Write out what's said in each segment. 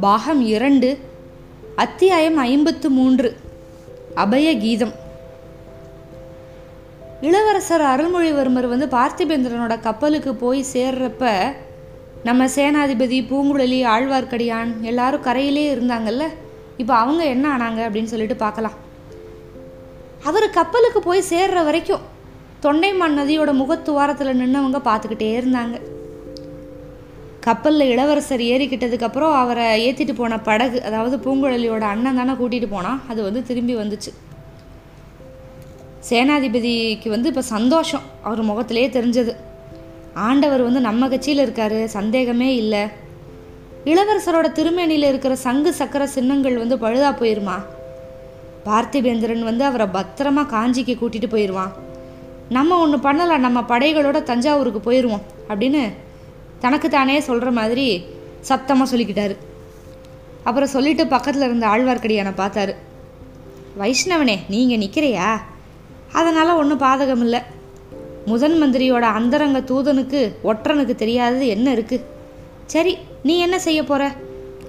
பாகம் இரண்டு அத்தியாயம் ஐம்பத்து மூன்று அபய கீதம் இளவரசர் அருள்மொழிவர்மர் வந்து பார்த்திபேந்திரனோட கப்பலுக்கு போய் சேர்றப்ப நம்ம சேனாதிபதி பூங்குழலி ஆழ்வார்க்கடியான் எல்லாரும் கரையிலே இருந்தாங்கல்ல இப்போ அவங்க என்ன ஆனாங்க அப்படின்னு சொல்லிட்டு பார்க்கலாம். அவர் கப்பலுக்கு போய் சேர்ற வரைக்கும் தொண்டைமான் நதியோட முகத்துவாரத்தில் நின்றவங்க பார்த்துக்கிட்டே இருந்தாங்க. கப்பலில் இளவரசர் ஏறிக்கிட்டதுக்கப்புறம் அவரை ஏற்றிட்டு போன படகு அதாவது பூங்குழலியோட அண்ணன் தானே கூட்டிகிட்டு போனான் அது வந்து திரும்பி வந்துச்சு. சேனாதிபதிக்கு வந்து இப்போ சந்தோஷம். அவர் முகத்திலே தெரிஞ்சது. ஆண்டவர் வந்து நம்ம கட்சியில் இருக்காரு சந்தேகமே இல்லை. இளவரசரோட திருமேனியில் இருக்கிற சங்கு சக்கர சின்னங்கள் வந்து பழுதா போயிருமா? பார்த்திபேந்திரன் வந்து அவரை பத்திரமா காஞ்சிக்கு கூட்டிகிட்டு போயிடுவான் நம்ம ஒன்று பண்ணலாம் நம்ம படைகளோட தஞ்சாவூருக்கு போயிடுவோம் அப்படின்னு தனக்கு தானே சொல்கிற மாதிரி சத்தமாக சொல்லிக்கிட்டாரு. அப்புறம் சொல்லிட்டு பக்கத்தில் இருந்த ஆழ்வார்க்கடியானை பார்த்தாரு. வைஷ்ணவனே நீங்கள் நிற்கிறையா அதனால் ஒன்றும் பாதகம் இல்லை. முதன் மந்திரியோட அந்தரங்க தூதனுக்கு ஒற்றனுக்கு தெரியாதது என்ன இருக்குது சரி நீ என்ன செய்ய போகிற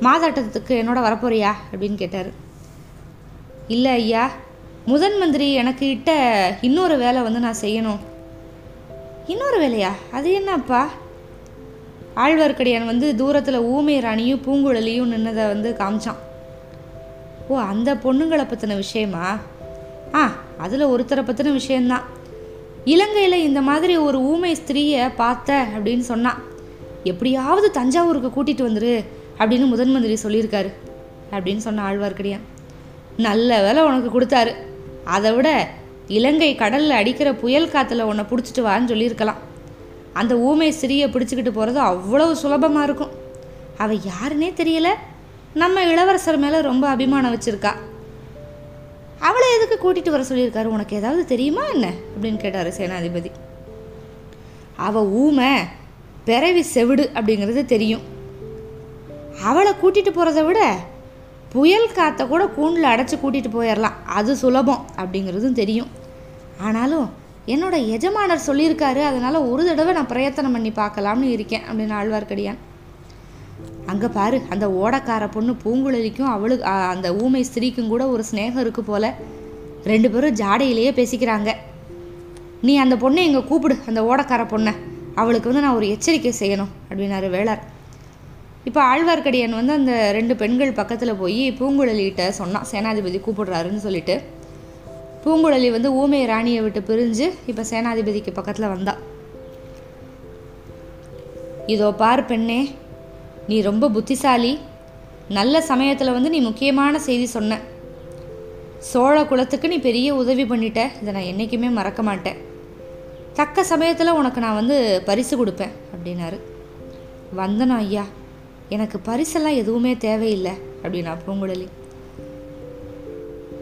மாதாட்டத்துக்கு என்னோட வரப்போறியா? அப்படின்னு கேட்டார். இல்லை ஐயா முதன் மந்திரி எனக்கு இட்ட இன்னொரு வேலை வந்து நான் செய்யணும். இன்னொரு வேலையா? அது என்னப்பா? ஆழ்வார்க்கடியான் வந்து தூரத்தில் ஊமை ராணியும் பூங்குழலியும் நின்னதை வந்து காமிச்சான். ஓ அந்த பொண்ணுங்களை பற்றின விஷயமா? ஆ அதில் ஒருத்தரை பற்றின விஷயந்தான் இலங்கையில் இந்த மாதிரி ஒரு ஊமை ஸ்திரீயை பார்த்த அப்படின்னு சொன்னான் எப்படியாவது தஞ்சாவூருக்கு கூட்டிகிட்டு வந்துரு அப்படின்னு முதன் மந்திரி சொல்லியிருக்காரு அப்படின்னு சொன்ன ஆழ்வார்க்கடியான். நல்ல வேலை உனக்கு கொடுத்தாரு. அதை விட இலங்கை கடலில் அடிக்கிற புயல் காற்றுல உன்னை பிடிச்சிட்டு வான்னு சொல்லியிருக்கலாம். அந்த ஊமை சிறியை பிடிச்சிக்கிட்டு போகிறது அவ்வளவு சுலபமாக இருக்கும். அவள் யாருன்னே தெரியல. நம்ம இளவரசர் மேலே ரொம்ப அபிமானம் வச்சுருக்கா. அவளை எதுக்கு கூட்டிகிட்டு வர சொல்லியிருக்காரு? உனக்கு ஏதாவது தெரியுமா என்ன? அப்படின்னு கேட்டார் சேனாதிபதி. அவள் ஊமை பிறவி செவிடு அப்படிங்கிறது தெரியும். அவளை கூட்டிகிட்டு போகிறத விட புயல் காற்றை கூட கூண்டில் அடைச்சி கூட்டிகிட்டு போயிடலாம் அது சுலபம் அப்படிங்கிறதும் தெரியும். ஆனாலும் என்னோட எஜமானர் சொல்லியிருக்காரு அதனால் ஒரு தடவை நான் பிரயத்தனம் பண்ணி பார்க்கலாம்னு இருக்கேன் அப்படின்னு ஆழ்வார்க்கடியான். அங்கே பாரு அந்த ஓடக்கார பொண்ணு பூங்குழலிக்கும் அவளுக்கு அந்த ஊமை ஸ்திரீக்கும் கூட ஒரு ஸ்னேகம் இருக்கு போல. ரெண்டு பேரும் ஜாடையிலேயே பேசிக்கிறாங்க. நீ அந்த பொண்ணை இங்கே கூப்பிடு அந்த ஓடக்கார பொண்ணை. அவளுக்கு வந்து நான் ஒரு எச்சரிக்கை செய்யணும் அப்படின்னாரு வேளார். இப்போ ஆழ்வார்க்கடியான் வந்து அந்த ரெண்டு பெண்கள் பக்கத்தில் போய் பூங்குழலிகிட்ட சொன்னான் சேனாதிபதி கூப்பிடுறாருன்னு சொல்லிட்டு. பூங்குழலி வந்து ஊமை ராணியை விட்டு பிரிஞ்சு இப்போ சேனாதிபதிக்கு பக்கத்தில் வந்தா. இதோ பார் பெண்ணே நீ ரொம்ப புத்திசாலி. நல்ல சமயத்தில் வந்து நீ முக்கியமான செய்தி சொன்ன. சோழ குலத்துக்கு நீ பெரிய உதவி பண்ணிட்ட. இதை நான் என்றைக்குமே மறக்க மாட்டேன். தக்க சமயத்தில் உனக்கு நான் வந்து பரிசு கொடுப்பேன் அப்படின்னாரு. வந்தனம் ஐயா எனக்கு பரிசெல்லாம் எதுவுமே தேவையில்லை அப்படின்னா பூங்குழலி.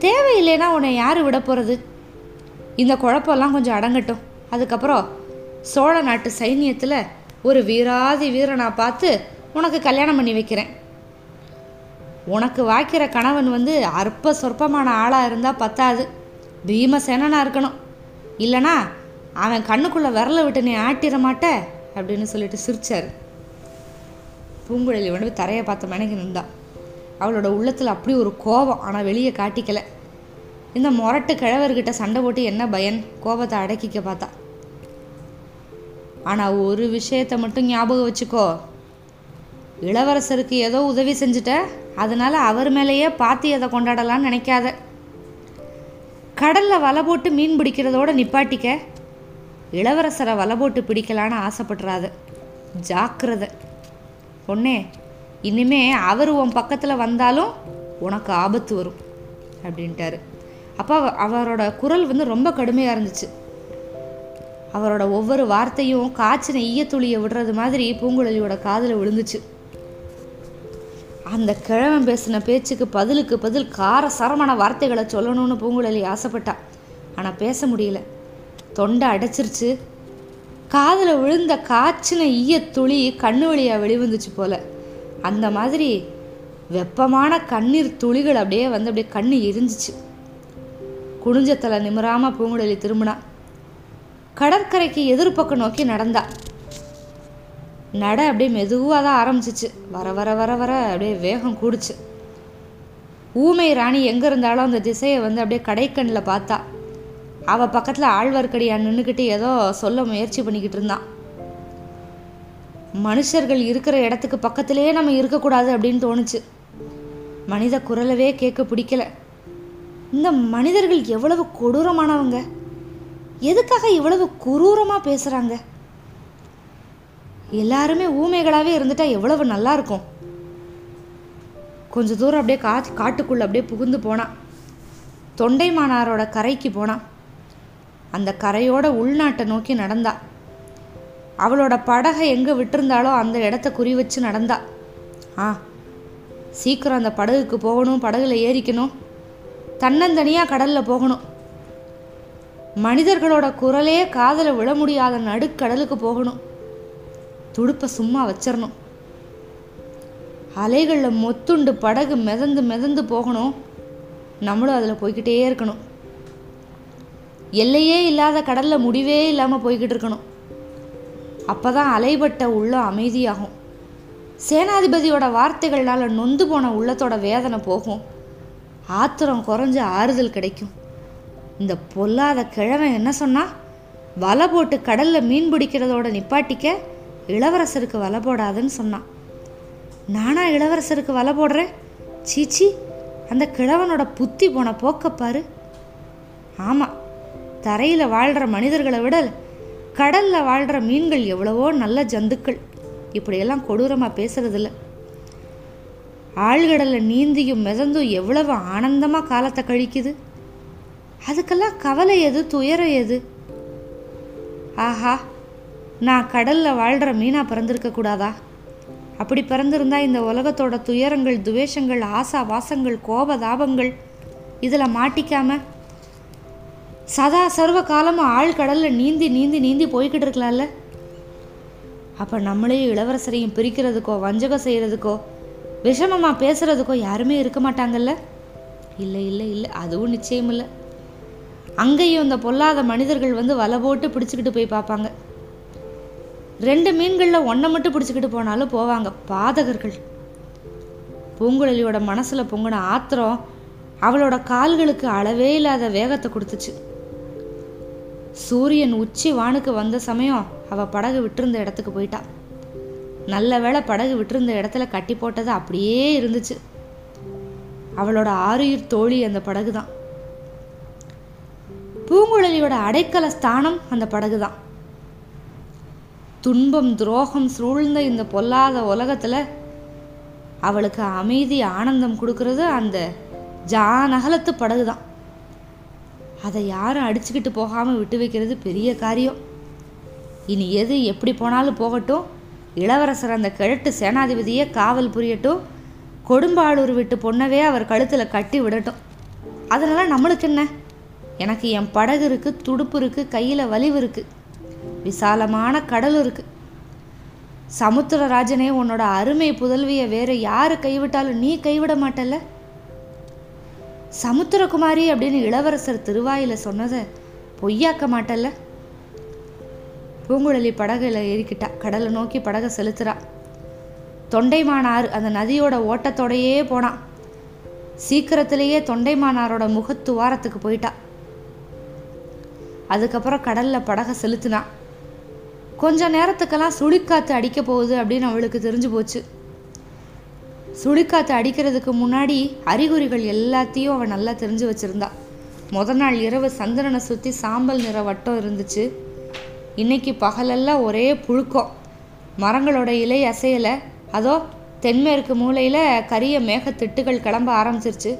தேவையில்லைன்னா உன்னை யார் விட போகிறது இந்த குழப்பம்லாம் கொஞ்சம் அடங்கட்டும். அதுக்கப்புறம் சோழ நாட்டு சைன்யத்தில் ஒரு வீராதி வீரனை பார்த்து உனக்கு கல்யாணம் பண்ணி வைக்கிறேன். உனக்கு வாய்க்கிற கணவன் வந்து அற்ப சொற்பமான ஆளாக இருந்தால் பத்தாது. பீமசேனனாக இருக்கணும். இல்லைனா அவன் கண்ணுக்குள்ளே விரல விட்டு நீ ஆட்டிட மாட்ட அப்படின்னு சொல்லிட்டு சிரிச்சார். பூங்குழலி வந்து தரையை பார்த்த மணிக்கு நின்றான் அவளோட உள்ளத்தில் அப்படி ஒரு கோபம் ஆனால் வெளியே காட்டிக்கல. இந்த மொரட்டு கிழவர்கிட்ட சண்டை போட்டு என்ன பயன்? கோபத்தை அடக்கிக்க பார்த்தா. ஆனால் ஒரு விஷயத்தை மட்டும் ஞாபகம் வச்சுக்கோ. இளவரசருக்கு ஏதோ உதவி செஞ்சுட்ட அதனால் அவர் மேலேயே பார்த்து எதை கொண்டாடலாம்னு நினைக்காத. கடலில் வலை போட்டு மீன் பிடிக்கிறதோட நிப்பாட்டிக்க. இளவரசரை வலை போட்டு பிடிக்கலான்னு ஆசைப்படுறாது. ஜாக்கிரதை. பொண்ணே இனிமே அவர் உன் பக்கத்தில் வந்தாலும் உனக்கு ஆபத்து வரும் அப்படின்ட்டாரு. அப்போ அவரோட குரல் வந்து ரொம்ப கடுமையாக இருந்துச்சு. அவரோட ஒவ்வொரு வார்த்தையும் காய்ச்சின ஈயத்துளியை விடுறது மாதிரி பூங்குழலியோட காதில் விழுந்துச்சு. அந்த கிழவன் பேசின பேச்சுக்கு பதிலுக்கு பதில் கார சரமான வார்த்தைகளை சொல்லணும்னு பூங்குழலி ஆசைப்பட்டா. ஆனால் பேச முடியல. தொண்டை அடைச்சிருச்சு. காதில் விழுந்த காய்ச்சின ஈய துளி கண்ணு வழியாக வெளிவந்துச்சு போல. அந்த மாதிரி வெப்பமான கண்ணீர் துளிகள் அப்படியே வந்து அப்படியே கண்ணு எரிஞ்சிச்சு. குனிஞ்சத்தலை நிமிராமல் பூங்குழலி திரும்பினா கடற்கரைக்கு எதிர்பக்கம் நோக்கி நடந்தா. நட அப்படியே மெதுவாக தான் ஆரம்பிச்சிச்சு. வர வர வர வர அப்படியே வேகம் கூடுச்சு. ஊமை ராணி எங்கே இருந்தாலும் அந்த திசையை வந்து அப்படியே கடைக்கண்ணில் பார்த்தா. அவள் பக்கத்தில் ஆழ்வார்க்கடியான் நின்றுக்கிட்டு ஏதோ சொல்ல முயற்சி பண்ணிக்கிட்டு இருந்தான். மனுஷர்கள் இருக்கிற இடத்துக்கு பக்கத்திலே நம்ம இருக்கக்கூடாது அப்படின்னு தோணுச்சு. மனித குரலவே கேட்க பிடிக்கல. இந்த மனிதர்கள் எவ்வளவு கொடூரமானவங்க? எதுக்காக இவ்வளவு குரூரமாக பேசுகிறாங்க எல்லாருமே ஊமைகளாகவே இருந்துட்டா எவ்வளவு நல்லா இருக்கும் கொஞ்ச தூரம் அப்படியே கா காட்டுக்குள்ளே அப்படியே புகுந்து போனான் தொண்டைமானாரோட கரைக்கு போனான் அந்த கரையோட உள்நாட்டை நோக்கி நடந்தான் அவளோட படகை எங்கே விட்டிருந்தாலோ அந்த இடத்த குறி வச்சு நடந்தா. ஆ சீக்கிரம் அந்த படகுக்கு போகணும் படகுல ஏறிக்கணும். தன்னந்தனியாக கடலில் போகணும். மனிதர்களோட குரலே காதில் விழ முடியாத நடுக்கடலுக்கு போகணும். துடுப்பை சும்மா வச்சிடணும் அலைகளில் மொத்துண்டு படகு மிதந்து மிதந்து போகணும். நம்மளும் அதில் போய்கிட்டே இருக்கணும். எல்லையே இல்லாத கடலில் முடிவே இல்லாமல் போய்கிட்டு இருக்கணும். அப்போ தான் அலைபட்ட உள்ளம் அமைதியாகும். சேனாதிபதியோட வார்த்தைகள்னால நொந்து போன உள்ளத்தோட வேதனை போகும். ஆத்திரம் குறைஞ்ச ஆறுதல் கிடைக்கும். இந்த பொல்லாத கிழவன் என்ன சொன்னா? வலை போட்டு கடலில் மீன் பிடிக்கிறதோட நிப்பாட்டிக்க இளவரசருக்கு வலை போடாதுன்னு சொன்னான் நானா இளவரசருக்கு வலை போடுறேன்? சீச்சி அந்த கிழவனோட புத்தி போன போக்கப்பாரு பாரு. ஆமாம் தரையில் வாழ்கிற மனிதர்களை விட கடலில் வாழ்கிற மீன்கள் எவ்வளவோ நல்ல ஜந்துக்கள். இப்படியெல்லாம் கொடூரமாக பேசுறதில்ல. ஆழ்கடலில் நீந்தியும் மிதந்தும் எவ்வளவு ஆனந்தமாக காலத்தை கழிக்குது. அதுக்கெல்லாம் கவலை எது துயரம் எது? ஆஹா நான் கடலில் வாழ்கிற மீனாக பிறந்திருக்க கூடாதா? அப்படி பிறந்திருந்தா இந்த உலகத்தோட துயரங்கள் துவேஷங்கள் ஆசா வாசங்கள் கோப தாபங்கள் இதில் மாட்டிக்காமல் சதா சர்வ காலமும் ஆழ்கடலில் நீந்தி நீந்தி நீந்தி போய்கிட்டு இருக்கலாம்ல? அப்போ நம்மளையும் இளவரசரையும் பிரிக்கிறதுக்கோ வஞ்சகம் செய்கிறதுக்கோ விஷமமாக பேசுகிறதுக்கோ யாருமே இருக்க மாட்டாங்கல்ல? இல்லை இல்லை இல்லை. அதுவும் நிச்சயம் இல்லை. அங்கேயும் இந்த பொல்லாத மனிதர்கள் வந்து வலை போட்டு பிடிச்சிக்கிட்டு போய் பார்ப்பாங்க. ரெண்டு மீன்களில் ஒன்றை மட்டும் பிடிச்சிக்கிட்டு போனாலும் போவாங்க பாதகர்கள். பூங்குழலியோட மனசில் பொங்கின ஆத்திரம் அவளோட கால்களுக்கு அளவே இல்லாத வேகத்தை கொடுத்துச்சு. சூரியன் உச்சி வானுக்கு வந்த சமயம் அவ படகு விட்டிருந்த இடத்துக்கு போயிட்டா. நல்ல வேளை படகு விட்டிருந்த இடத்துல கட்டி போட்டது அப்படியே இருந்துச்சு. அவளோட ஆறுயிர் தோழி அந்த படகு தான் பூங்குழலியோட அடைக்கல ஸ்தானம் அந்த படகு தான் துன்பம் துரோகம் சூழ்ந்த இந்த பொல்லாத உலகத்தில் அவளுக்கு அமைதி ஆனந்தம் கொடுக்கறது அந்த ஜானகலத்து படகு தான் அதை யாரும் அடிச்சுக்கிட்டு போகாமல் விட்டு வைக்கிறது பெரிய காரியம். இனி எது எப்படி போனாலும் போகட்டும். இளவரசர் அந்த கிழட்டு சேனாதிபதியே காவல் புரியட்டும். கொடும்பாளூர் விட்டு பொண்ணவே அவர் கழுத்தில் கட்டி விடட்டும். அதனால் நம்மளுக்கு என்ன? எனக்கு என் படகு இருக்குது துடுப்பு இருக்குது கையில் வலிவு இருக்குது விசாலமான கடல் இருக்குது சமுத்திரராஜனே உன்னோட அருமை புதல்வியை வேறு யார் கைவிட்டாலும் நீ கைவிட மாட்டல்ல. சமுத்திரகுமாரி அப்படின்னு இளவரசர் திருவாயில் சொன்னதை பொய்யாக்க மாட்டல்ல? பூங்குழலி படகுல ஏறிக்கிட்டா கடலை நோக்கி படகை செலுத்துறா. தொண்டைமானார் அந்த நதியோட ஓட்டத்தோடையே போனான் சீக்கிரத்திலேயே தொண்டைமானாரோட முகத்து வாரத்துக்கு போயிட்டா. அதுக்கப்புறம் கடல்ல படகை செலுத்தினான் கொஞ்ச நேரத்துக்கெல்லாம் சுழிக்காத்து அடிக்க போகுது அப்படின்னு அவளுக்கு தெரிஞ்சு போச்சு. சுழிக்காத்து அடிக்கிறதுக்கு முன்னாடி அறிகுறிகள் எல்லாத்தையும் அவன் நல்லா தெரிஞ்சு வச்சுருந்தா. முத நாள் இரவு சந்திரனை சுற்றி சாம்பல் நிற வட்டம் இருந்துச்சு. இன்னைக்கு பகலெல்லாம் ஒரே புழுக்கம். மரங்களோட இலை அசையலை. அதோ தென்மேற்கு மூலையில் கரிய மேகத்திட்டுகள் கிளம்ப ஆரம்பிச்சிருச்சு.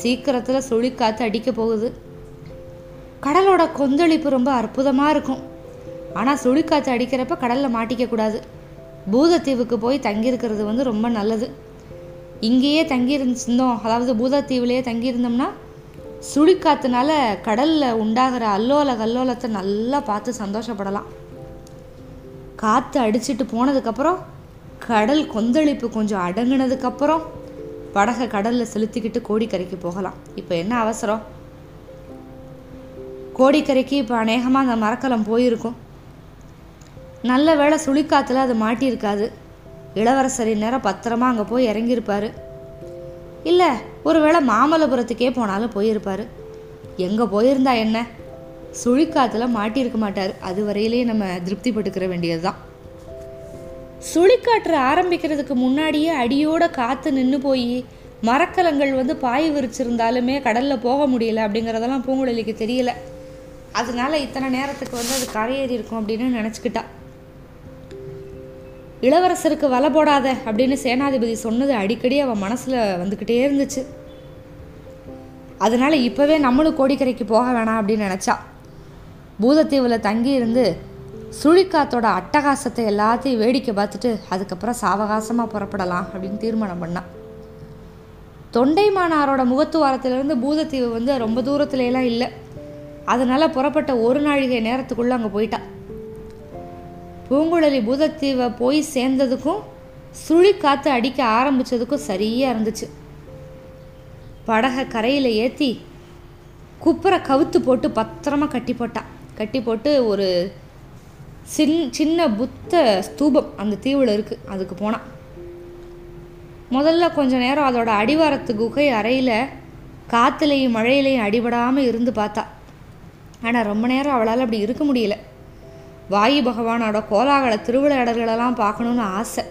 சீக்கிரத்தில் சுழிக்காத்து அடிக்க போகுது. கடலோட கொந்தளிப்பு ரொம்ப அற்புதமாக இருக்கும். ஆனால் சுழிக்காற்று அடிக்கிறப்ப கடலில் மாட்டிக்க கூடாது. பூதத்தீவுக்கு போய் தங்கியிருக்கிறது வந்து ரொம்ப நல்லது. இங்கேயே தங்கியிருந்தோம். அதாவது பூதத்தீவுலேயே தங்கியிருந்தோம்னா சுழிக்காத்துனால கடலில் உண்டாகிற அல்லோல கல்லோலத்தை நல்லா பார்த்து சந்தோஷப்படலாம். காற்று அடிச்சிட்டு போனதுக்கப்புறம் கடல் கொந்தளிப்பு கொஞ்சம் அடங்கினதுக்கப்புறம் படகை கடலில் செலுத்திக்கிட்டு கோடிக்கரைக்கு போகலாம். இப்போ என்ன அவசரம்? கோடிக்கரைக்கு இப்போ அநேகமாக அந்த மரக்கலம் போயிருக்கும். நல்ல வேளை சுழிக்காத்தில் அது மாட்டியிருக்காது. இளவரசர் நேரம் பத்திரமா அங்கே போய் இறங்கியிருப்பாரு. இல்லை ஒருவேளை மாமல்லபுரத்துக்கே போனாலும் போயிருப்பாரு. எங்கே போயிருந்தா என்ன? சுழிக்காத்துல மாட்டியிருக்க மாட்டார். அது வரையிலேயே நம்ம திருப்திப்பட்டுக்கிற வேண்டியது தான் சுழிக்காற்று ஆரம்பிக்கிறதுக்கு முன்னாடியே அடியோட காற்று நின்று போய் மரக்கலங்கள் வந்து பாய் விரிச்சிருந்தாலுமே கடலில் போக முடியல அப்படிங்கிறதெல்லாம் பூங்குழலிக்கு தெரியல. அதனால இத்தனை நேரத்துக்கு வந்து அது கரையேறி இருக்கும் அப்படின்னு நினச்சிக்கிட்டா. இளவரசருக்கு வலை போடாத அப்படின்னு சேனாதிபதி சொன்னது அடிக்கடி அவன் மனசில் வந்துக்கிட்டே இருந்துச்சு. அதனால இப்போவே நம்மளும் கோடிக்கரைக்கு போக வேணாம் அப்படின்னு நினச்சா. பூதத்தீவில் தங்கி இருந்து சுழிக்காத்தோட அட்டகாசத்தை எல்லாத்தையும் வேடிக்கை பார்த்துட்டு அதுக்கப்புறம் சாவகாசமாக புறப்படலாம் அப்படின்னு தீர்மானம் பண்ணான் தொண்டைமானாரோட முகத்துவாரத்திலிருந்து பூதத்தீவு வந்து ரொம்ப தூரத்துலலாம் இல்லை. அதனால புறப்பட்ட ஒரு நாழிகை நேரத்துக்குள்ளே அங்கே போயிட்டான் பூங்குழலி பூதத்தீவை போய் சேர்ந்ததுக்கும் சுழி காற்று அடிக்க ஆரம்பிச்சதுக்கும் சரியாக இருந்துச்சு. படகை கரையில் ஏற்றி குப்புற கவுத்து போட்டு பத்திரமா கட்டி போட்டான் கட்டி போட்டு ஒரு சின் சின்ன புத்த ஸ்தூபம் அந்த தீவில் இருக்குது அதுக்கு போனான் முதல்ல கொஞ்சம் நேரம் அதோட அடிவாரத்து குகை அறையில் காற்றுலையும் மழையிலையும் அடிபடாமல் இருந்து பார்த்தா. ஆனால் ரொம்ப நேரம் அவளால் அப்படி இருக்க முடியல. வாயு பகவானோட கோலாகல திருவிளையாடல்களெல்லாம் பார்க்கணுன்னு ஆசை.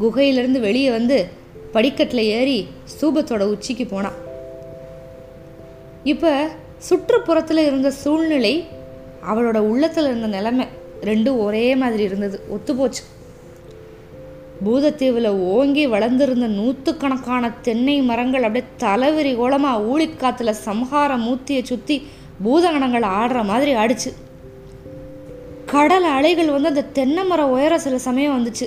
குகையிலிருந்து வெளியே வந்து படிக்கட்டில் ஏறி ஸ்தூபத்தோட உச்சிக்கு போனான். இப்போ சுற்றுப்புறத்தில் இருந்த சூழ்நிலை அவளோட உள்ளத்தில் இருந்த நிலைமை ரெண்டும் ஒரே மாதிரி இருந்தது. ஒத்துப்போச்சு பூதத்தீவில் ஓங்கி வளர்ந்திருந்த நூற்றுக்கணக்கான தென்னை மரங்கள் அப்படியே தலைவிரி கோலமாக ஊழிக்காத்தில் சம்ஹார மூர்த்தியை சுற்றி பூதகணங்கள் ஆடுற மாதிரி ஆடிச்சு. கடல் அலைகள் வந்து அந்த தென்னை மரம் உயர சில சமயம் வந்துச்சு.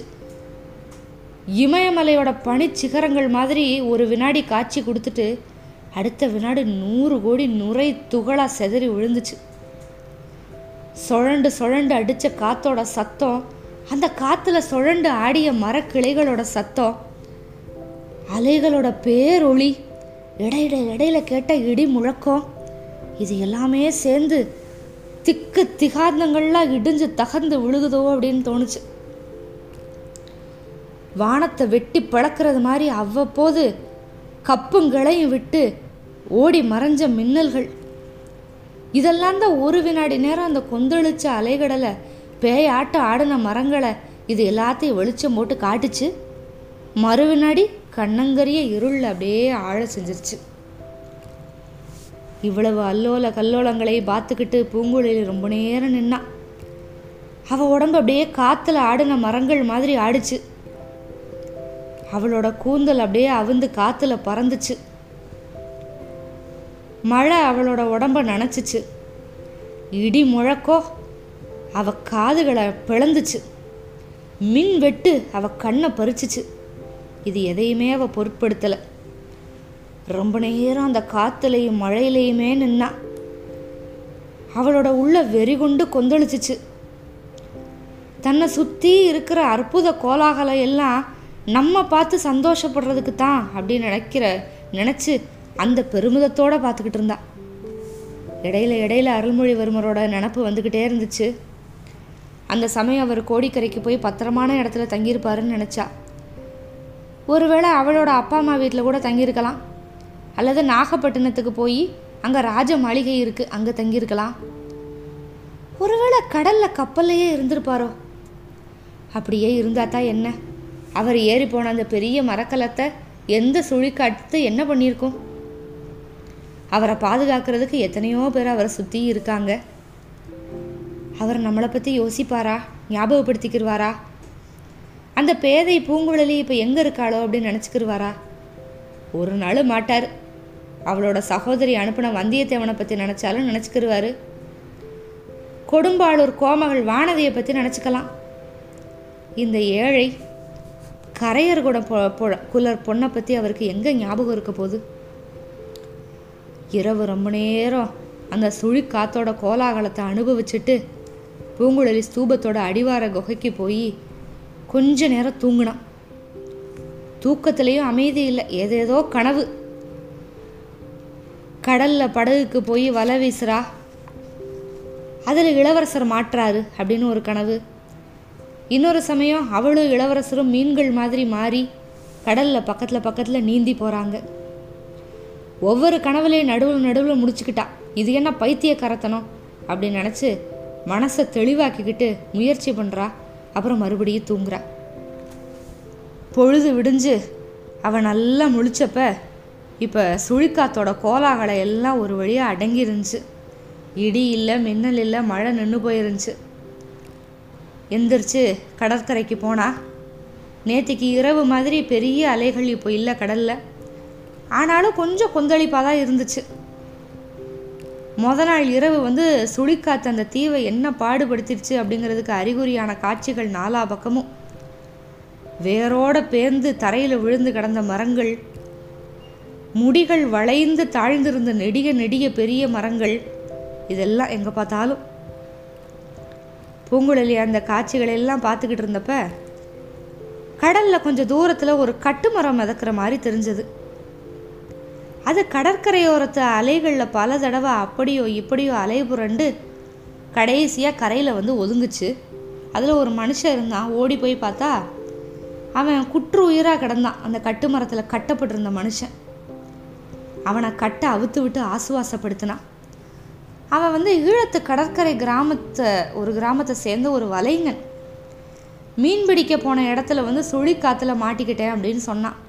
இமயமலையோட பனிச்சிகரங்கள் மாதிரி ஒரு வினாடி காட்சி கொடுத்துட்டு அடுத்த வினாடி நூறு கோடி நுரை துகளாக செதறி விழுந்துச்சு. சுழண்டு சுழண்டு அடித்த காத்தோட சத்தம் அந்த காற்றுல சுழண்டு ஆடிய மரக்கிளைகளோட சத்தம் அலைகளோட பேரொளி இடையிட இடையில கேட்ட இடி முழக்கம் இது எல்லாமே சேர்ந்து திக்கு திகாந்தங்கள்லாம் இடிஞ்சு தகர்ந்து விழுகுதோ அப்படின்னு தோணுச்சு. வானத்தை வெட்டி பழக்கிறது மாதிரி அவ்வப்போது கப்புங்களையும் விட்டு ஓடி மறைஞ்ச மின்னல்கள். இதெல்லாம் தான் ஒரு வினாடி நேரம் அந்த கொந்தளிச்ச அலைகடலை பேயாட்டம் ஆடின மரங்களை இது எல்லாத்தையும் வெளிச்சம் போட்டு காட்டுச்சு. மறுவினாடி கண்ணங்கரிய இருள் அப்படியே ஆழ செஞ்சிருச்சு. இவ்வளவு அல்லோல கல்லோலங்களை பார்த்துக்கிட்டு பூங்குழலி ரொம்ப நேரம் நின்னா. அவ உடம்பு அப்படியே காத்துல ஆடின மரங்கள் மாதிரி ஆடிச்சு. அவளோட கூந்தல் அப்படியே அவிந்து காத்துல பறந்துச்சு. மழை அவளோட உடம்ப நினச்சிச்சு. இடி முழக்கோ அவ காதுகளை பிளந்துச்சு. மின் வெட்டு அவ கண்ணை பறிச்சுச்சு. இது எதையுமே அவ பொருட்படுத்தலை. ரொம்ப நேரம் அந்த காத்துலையும் மழையிலையுமே நின்னா. அவளோட உள்ள வெறி கொண்டு கொந்தளிச்சிச்சு. தன்னை சுற்றி இருக்கிற அற்புத கோலாகலம் எல்லாம் நம்ம பார்த்து சந்தோஷப்படுறதுக்கு தான் அப்படின்னு நினைக்கிற நினச்சி அந்த பெருமிதத்தோடு பார்த்துக்கிட்டு இருந்தா. இடையில இடையில அருள்மொழிவர்மரோட நினப்பு வந்துக்கிட்டே இருந்துச்சு. அந்த சமயம் அவர் கோடிக்கரைக்கு போய் பத்திரமான இடத்துல தங்கியிருப்பாருன்னு நினச்சா. ஒருவேளை அவளோட அப்பா அம்மா வீட்டில் கூட தங்கியிருக்கலாம். அல்லது நாகப்பட்டினத்துக்கு போய் அங்கே ராஜ மாளிகை இருக்குது அங்கே தங்கியிருக்கலாம். ஒருவேளை கடலில் கப்பல்லையே இருந்திருப்பாரோ? அப்படியே இருந்தா தான் என்ன? அவர் ஏறி போன அந்த பெரிய மரக்கலத்தை எந்த சுழிக்காட்டு என்ன பண்ணியிருக்கோம்? அவரை பாதுகாக்கிறதுக்கு எத்தனையோ பேர் அவரை சுற்றி இருக்காங்க. அவர் நம்மளை பற்றி யோசிப்பாரா? ஞாபகப்படுத்திக்கிருவாரா? அந்த பேதை பூங்குழலி இப்போ எங்கே இருக்காளோ அப்படின்னு நினச்சிக்கிருவாரா? ஒரு நாள் மாட்டார். அவளோட சகோதரி அனுப்பின வந்தியத்தேவனை பற்றி நினச்சாலும் நினச்சிக்கிருவாரு. கொடும்பாளூர் கோமகள் வானதியை பற்றி நினச்சிக்கலாம். இந்த ஏழை கரையர் கூட குலர் பொண்ணை பற்றி அவருக்கு எங்கே ஞாபகம் இருக்க போகுது? இரவு ரொம்ப நேரம் அந்த சுழி காத்தோட கோலாகலத்தை அனுபவிச்சுட்டு பூங்குழலி ஸ்தூபத்தோட அடிவார குகைக்கு போய் கொஞ்ச நேரம் தூங்கினான் தூக்கத்திலையும் அமைதி இல்லை ஏதேதோ கனவு. கடல்ல படகுக்கு போய் வலை வீசுறா. அதில் இளவரசர் மாட்டுறாரு அப்படின்னு ஒரு கனவு. இன்னொரு சமயம் அவளும் இளவரசரும் மீன்கள் மாதிரி மாறி கடல்ல பக்கத்தில் பக்கத்தில் நீந்தி போகிறாங்க ஒவ்வொரு கனவுலையும் நடுவில் நடுவில் முடிச்சுக்கிட்டா இது என்ன பைத்தியக்காரத்தனம் அப்படின்னு நினச்சி மனசை தெளிவாக்கிக்கிட்டு முயற்சி பண்ணுறா அப்புறம் மறுபடியும் தூங்குறா. பொழுது விடிஞ்சு அவன் நல்லா முழிச்சப்ப இப்போ சுழிக்காத்தோட கோலாகலை எல்லாம் ஒரு வழியாக அடங்கிருந்துச்சு இடி இல்லை மின்னல் இல்லை மழை நின்று போயிருந்துச்சு. எந்திரிச்சு கடற்கரைக்கு போனா நேற்றுக்கு இரவு மாதிரி பெரிய அலைகள் இப்போ இல்லை கடலில். ஆனாலும் கொஞ்சம் கொந்தளிப்பாக தான் இருந்துச்சு. முத நாள் இரவு வந்து சுழிக்காத்து அந்த தீவை என்ன பாடுபடுத்திடுச்சு அப்படிங்கிறதுக்கு அறிகுறியான காட்சிகள் நாலா பக்கமும். வேரோட பேர்ந்து தரையில் விழுந்து கிடந்த மரங்கள் முடிகள் வளைந்து தாழ்ந்திருந்த நெடிய நெடிய பெரிய மரங்கள் இதெல்லாம் எங்கே பார்த்தாலும். பூங்குழலி அந்த காட்சிகளை எல்லாம் பார்த்துக்கிட்டு இருந்தப்ப கடல்ல கொஞ்சம் தூரத்தில் ஒரு கட்டுமரம் மிதக்கிற மாதிரி தெரிஞ்சது. அது கடற்கரையோரத்து அலைகளில் பல தடவை அப்படியோ இப்படியோ அலை புரண்டு கடைசியாக கரையில் வந்து ஒதுங்குச்சு. அதில் ஒரு மனுஷன் இருந்தான் ஓடி போய் பார்த்தா அவன் குற்று உயிராக கிடந்தான். அந்த கட்டுமரத்தில் கட்டப்பட்டிருந்த மனுஷன். அவனை கட்ட அவுத்து விட்டு ஆசுவாசப்படுத்தினான். அவன் வந்து ஈழத்து கடற்கரை கிராமத்தை ஒரு கிராமத்தை சேர்ந்த ஒரு வலைங்கன் மீன் பிடிக்க போன இடத்துல வந்து சுழிக்காத்துல மாட்டிக்கிட்டேன் அப்படின்னு சொன்னான்.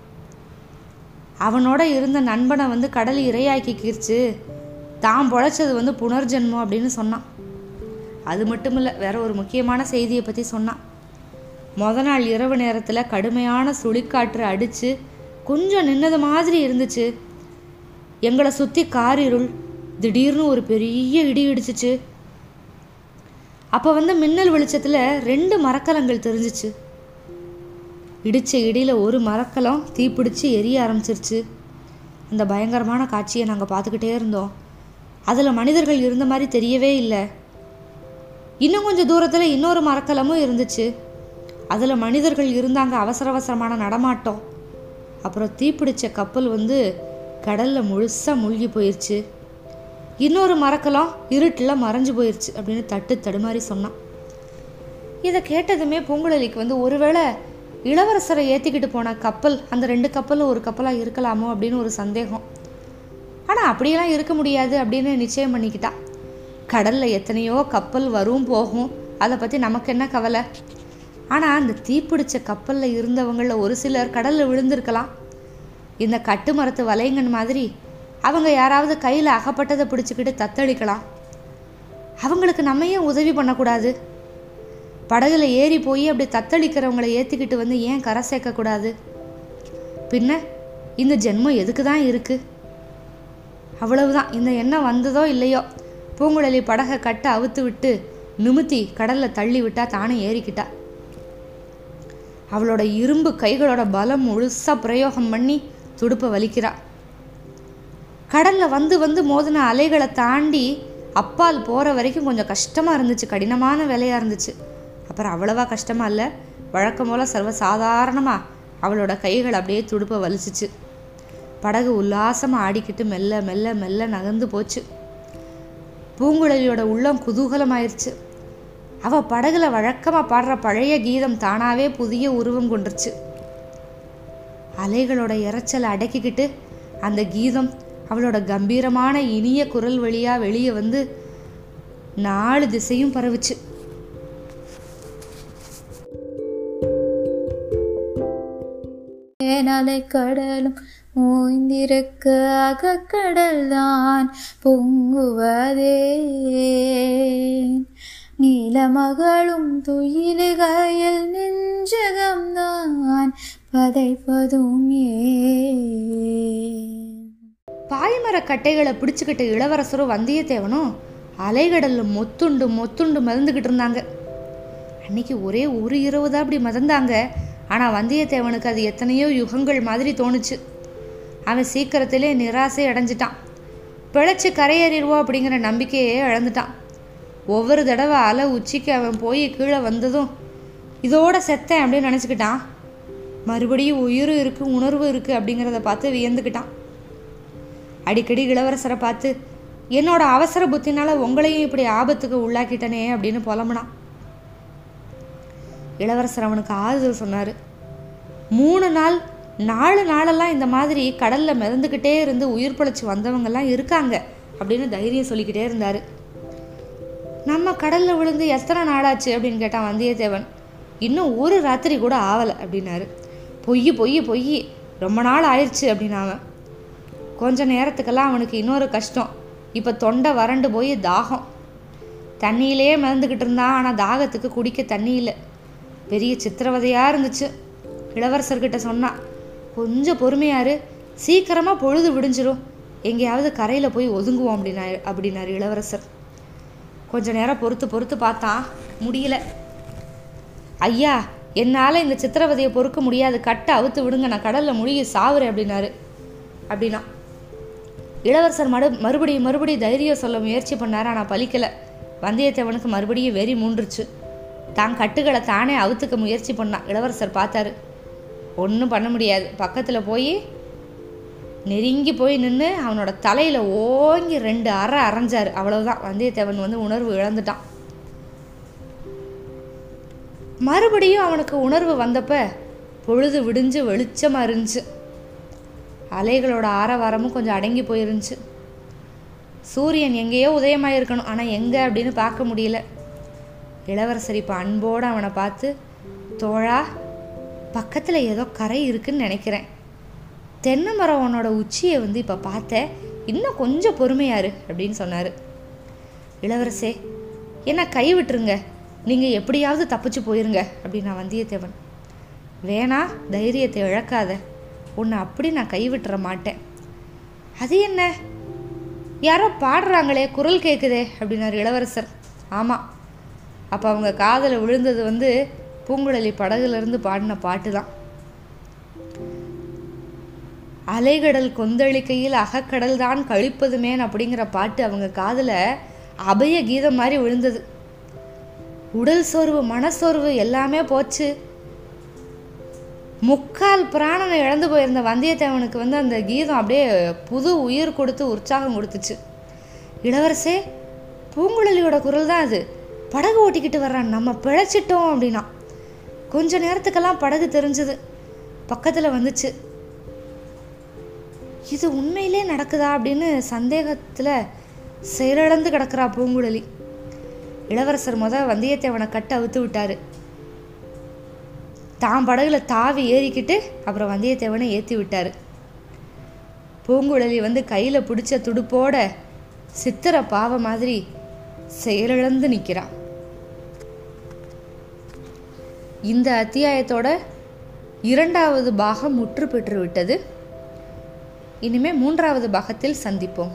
அவனோட இருந்த நண்பனை வந்து கடல் இரையாக்கிக்கிருச்சு தான் பொழைச்சது வந்து புனர்ஜென்மம் அப்படின்னு சொன்னான். அது மட்டும் இல்லை வேற ஒரு முக்கியமான செய்தியை பற்றி சொன்னான். மொத நாள் இரவு நேரத்தில் கடுமையான சுழிக்காற்று அடித்து கொஞ்சம் நின்னது மாதிரி இருந்துச்சு. எங்களை சுற்றி காரிருள் திடீர்னு ஒரு பெரிய இடி இடிச்சிச்சு. அப்போ வந்து மின்னல் வெளிச்சத்தில் ரெண்டு மரக்கலங்கள் தெரிஞ்சிச்சு. இடிச்ச இடியில் ஒரு மரக்கலம் தீப்பிடிச்சு எரிய ஆரம்பிச்சிருச்சு. அந்த பயங்கரமான காட்சியை நாங்கள் பார்த்துக்கிட்டே இருந்தோம். அதில் மனிதர்கள் இருந்த மாதிரி தெரியவே இல்லை. இன்னும் கொஞ்சம் தூரத்தில் இன்னொரு மரக்கலமும் இருந்துச்சு. அதில் மனிதர்கள் இருந்தாங்க அவசர அவசரமான நடமாட்டம். அப்புறம் தீப்பிடிச்ச கப்பல் வந்து கடலில் முழுசாக மூழ்கி போயிடுச்சு இன்னொரு மரக்கலம் இருட்டில் மறைஞ்சு போயிடுச்சு அப்படின்னு தட்டு தடுமாறி சொன்னான். இதை கேட்டதுமே பூங்குழலிக்கு வந்து ஒருவேளை இளவரசரை ஏற்றிக்கிட்டு போன கப்பல் அந்த ரெண்டு கப்பலில் ஒரு கப்பலாக இருக்கலாமோ அப்படின்னு ஒரு சந்தேகம். ஆனால் அப்படியெல்லாம் இருக்க முடியாது அப்படின்னு நிச்சயம் பண்ணிக்கிட்டா கடலில் எத்தனையோ கப்பல் வரும் போகும். அதை பற்றி நமக்கு என்ன கவலை? ஆனால் அந்த தீப்பிடிச்ச கப்பலில் இருந்தவங்களில் ஒரு சிலர் கடலில் விழுந்திருக்கலாம். இந்த கட்டுமரத்து வலைங்கன் மாதிரி அவங்க யாராவது கையில் அகப்பட்டதை பிடிச்சிக்கிட்டு தத்தளிக்கலாம். அவங்களுக்கு நம்ம ஏன் உதவி பண்ணக்கூடாது? படகுல ஏறி போய் அப்படி தத்தளிக்கிறவங்களை ஏற்றிக்கிட்டு வந்து ஏன் கரை சேர்க்கக்கூடாது? பின்ன இந்த ஜென்மம் எதுக்கு தான் இருக்கு? அவ்வளவுதான். இந்த எண்ணம் வந்ததோ இல்லையோ? பூங்குழலி படகை கட்ட அவுத்து விட்டு நிமித்தி கடலில் தள்ளி விட்டா தானே ஏறிக்கிட்டா. அவளோட இரும்பு கைகளோட பலம் முழுசாக பிரயோகம் பண்ணி துடுப்பை வலிக்கிறா. கடலில் வந்து வந்து மோதின அலைகளை தாண்டி அப்பால் போகிற வரைக்கும் கொஞ்சம் கஷ்டமாக இருந்துச்சு கடினமான வேலையாக இருந்துச்சு. அப்புறம் அவ்வளவா கஷ்டமாக இல்லை. வழக்கம் போல் சர்வசாதாரணமாக அவளோட கைகள் அப்படியே துடுப்பை வலிச்சிச்சு. படகு உல்லாசமாக ஆடிக்கிட்டு மெல்ல மெல்ல மெல்ல நகர்ந்து போச்சு. பூங்குழலியோட உள்ளம் குதூகலமாயிருச்சு. அவள் படகுல வழக்கமாக பாடுற பழைய கீதம் தானாவே புதிய உருவம் கொண்டுருச்சு. அலைகளோட இறைச்சலை அடக்கிக்கிட்டு அந்த கீதம் அவளோட கம்பீரமான இனிய குரல் வழியா வெளியே வந்து நாலு திசையும் பரவுச்சு. அலை கடலும் ஓய்ந்திருக்க அகக்கடல்தான் பொங்குவதே. நீலமகளும் துயிலுகையில் நெஞ்சகம்தான் வதைப்பதும் ஏன்? பாய்மர கட்டைகளை பிடிச்சுக்கிட்ட இளவரசரும் வந்தியத்தேவனும் அலைகடலில் மொத்துண்டு மொத்துண்டு மிதந்துக்கிட்டு இருந்தாங்க. அன்னைக்கு ஒரே ஒரு இரவு தான் அப்படி மிதந்தாங்க. ஆனால் வந்தியத்தேவனுக்கு அது எத்தனையோ யுகங்கள் மாதிரி தோணுச்சு. அவன் சீக்கிரத்திலே நிராசை அடைஞ்சிட்டான். பிழைச்சி கரையேறிடுவோம் அப்படிங்கிற நம்பிக்கையே இழந்துட்டான். ஒவ்வொரு தடவை அலை உச்சிக்கு அவன் போய் கீழே வந்ததும் இதோட செத்தேன் அப்படின்னு நினச்சிக்கிட்டான். மறுபடியும் உயிரும் இருக்குது உணர்வு இருக்குது அப்படிங்கிறத பார்த்து வியந்துக்கிட்டான். அடிக்கடி இளவரசரை பார்த்து என்னோட அவசர புத்தினால உங்களையும் இப்படி ஆபத்துக்கு உள்ளாக்கிட்டனே அப்படின்னு புலம்புனான். இளவரசர் அவனுக்கு ஆறுதல் சொன்னார். மூணு நாள் நாலு நாளெல்லாம் இந்த மாதிரி கடலில் மிதந்துக்கிட்டே இருந்து உயிர் பிழைச்சி வந்தவங்கெல்லாம் இருக்காங்க அப்படின்னு தைரியம் சொல்லிக்கிட்டே இருந்தார். நம்ம கடலில் விழுந்து எத்தனை நாளாச்சு? அப்படின்னு கேட்டான் வந்தியத்தேவன். இன்னும் ஒரு ராத்திரி கூட ஆவலை அப்படின்னாரு. பொய் பொய் பொய். ரொம்ப நாள் ஆயிடுச்சு அப்படின்னு அவன் கொஞ்ச நேரத்துக்கெல்லாம் அவனுக்கு இன்னொரு கஷ்டம். இப்போ தொண்டை வறண்டு போய் தாகம். தண்ணியிலே மிதந்துக்கிட்டு இருந்தான் ஆனால் தாகத்துக்கு குடிக்க தண்ணி இல்லை. பெரிய சித்திரவதையாக இருந்துச்சு. இளவரசர்கிட்ட சொன்னான் கொஞ்சம் பொறுமையாரு. சீக்கிரமாக பொழுது விடிஞ்சிரும். எங்கேயாவது கரையில் போய் ஒதுங்குவோம் அப்படின்னா அப்படின்னாரு இளவரசர். கொஞ்ச நேரம் பொறுத்து பொறுத்து பார்த்தான் முடியல. ஐயா என்னால் இந்த சித்திரவதையை பொறுக்க முடியாது. கட்டை அவுத்து விடுங்க நான் கடலில் முழுகி சாவுறேன் அப்படின்னாரு. அப்படின்னா இளவரசர் மறு மறுபடியும் மறுபடியும் தைரியம் சொல்ல முயற்சி பண்ணார் ஆனால் பலிக்கலை. வந்தியத்தேவனுக்கு மறுபடியும் வெறி மூன்றுச்சு. தான் கட்டுகளை தானே அவுத்துக்க முயற்சி பண்ணான் இளவரசர் பார்த்தாரு. ஒன்றும் பண்ண முடியாது. பக்கத்தில் போய் நெருங்கி போய் நின்று அவனோட தலையில் ஓங்கி ரெண்டு அரை அரைஞ்சார். அவ்வளோதான் வந்தியத்தேவன் வந்து உணர்வு இழந்துட்டான். மறுபடியும் அவனுக்கு உணர்வு வந்தப்ப பொழுது விடிஞ்சு வெளிச்சமாக இருந்துச்சு. அலைகளோட ஆரவாரமும் கொஞ்சம் அடங்கி போயிருந்துச்சு. சூரியன் எங்கேயோ உதயமாக இருக்கணும் ஆனால் எங்கே அப்படின்னு பார்க்க முடியல. இளவரசர் இப்போ அன்போடு அவனை பார்த்து தோழா பக்கத்தில் ஏதோ கரை இருக்குன்னு நினைக்கிறேன். தென்னை மரம் உன்னோட உச்சியை வந்து இப்போ பார்த்தேன் இன்னும் கொஞ்சம் பொறுமையாரு அப்படின்னு சொன்னார். இளவரசே என்ன கை விட்டுருங்க. நீங்கள் எப்படியாவது தப்பிச்சு போயிருங்க அப்படின்னா வந்தியத்தேவன். வேணா தைரியத்தை இழக்காத. உன்னை அப்படி நான் கைவிட்டுற மாட்டேன். அது என்ன? யாரோ பாடுறாங்களே குரல் கேட்குதே அப்படின்னார் இளவரசர். ஆமாம் அப்போ அவங்க காதில் விழுந்தது வந்து பூங்குழலி படகுலேருந்து பாடின பாட்டு தான் அலைகடல் கொந்தளிக்கையில் அகக்கடல் தான் கழிப்பதுமேன் அப்படிங்கிற பாட்டு அவங்க காதில் அபய கீதம் மாதிரி விழுந்தது. உடல் சோர்வு மனசோர்வு எல்லாமே போச்சு. முக்கால் பிராணனை இழந்து போயிருந்த வந்தியத்தேவனுக்கு வந்து அந்த கீதம் அப்படியே புது உயிர் கொடுத்து உற்சாகம் கொடுத்துச்சு. இளவரசே பூங்குழலியோட குரல் தான் அது. படகு ஓட்டிக்கிட்டு வர்றான் நம்ம பிழைச்சிட்டோம் அப்படின்னா. கொஞ்ச நேரத்துக்கெல்லாம் படகு தெரிஞ்சது. பக்கத்தில் வந்துச்சு. இது உண்மையிலே நடக்குதா அப்படின்னு சந்தேகத்தில் செயலிழந்து கிடக்கிறா பூங்குழலி. இளவரசர் முத வந்தியத்தேவனை கட்ட அவுத்து விட்டார். தான் படகுல தாவி ஏறிக்கிட்டு அப்புறம் வந்தியத்தேவனை ஏற்றி விட்டார். பூங்குழலி வந்து கையில் பிடிச்ச துடுப்போட சித்திர பாவ மாதிரி செயலிழந்து நிற்கிறான் இந்த அத்தியாயத்தோட இரண்டாவது பாகம் முற்று பெற்று விட்டது. இனிமே மூன்றாவது பாகத்தில் சந்திப்போம்.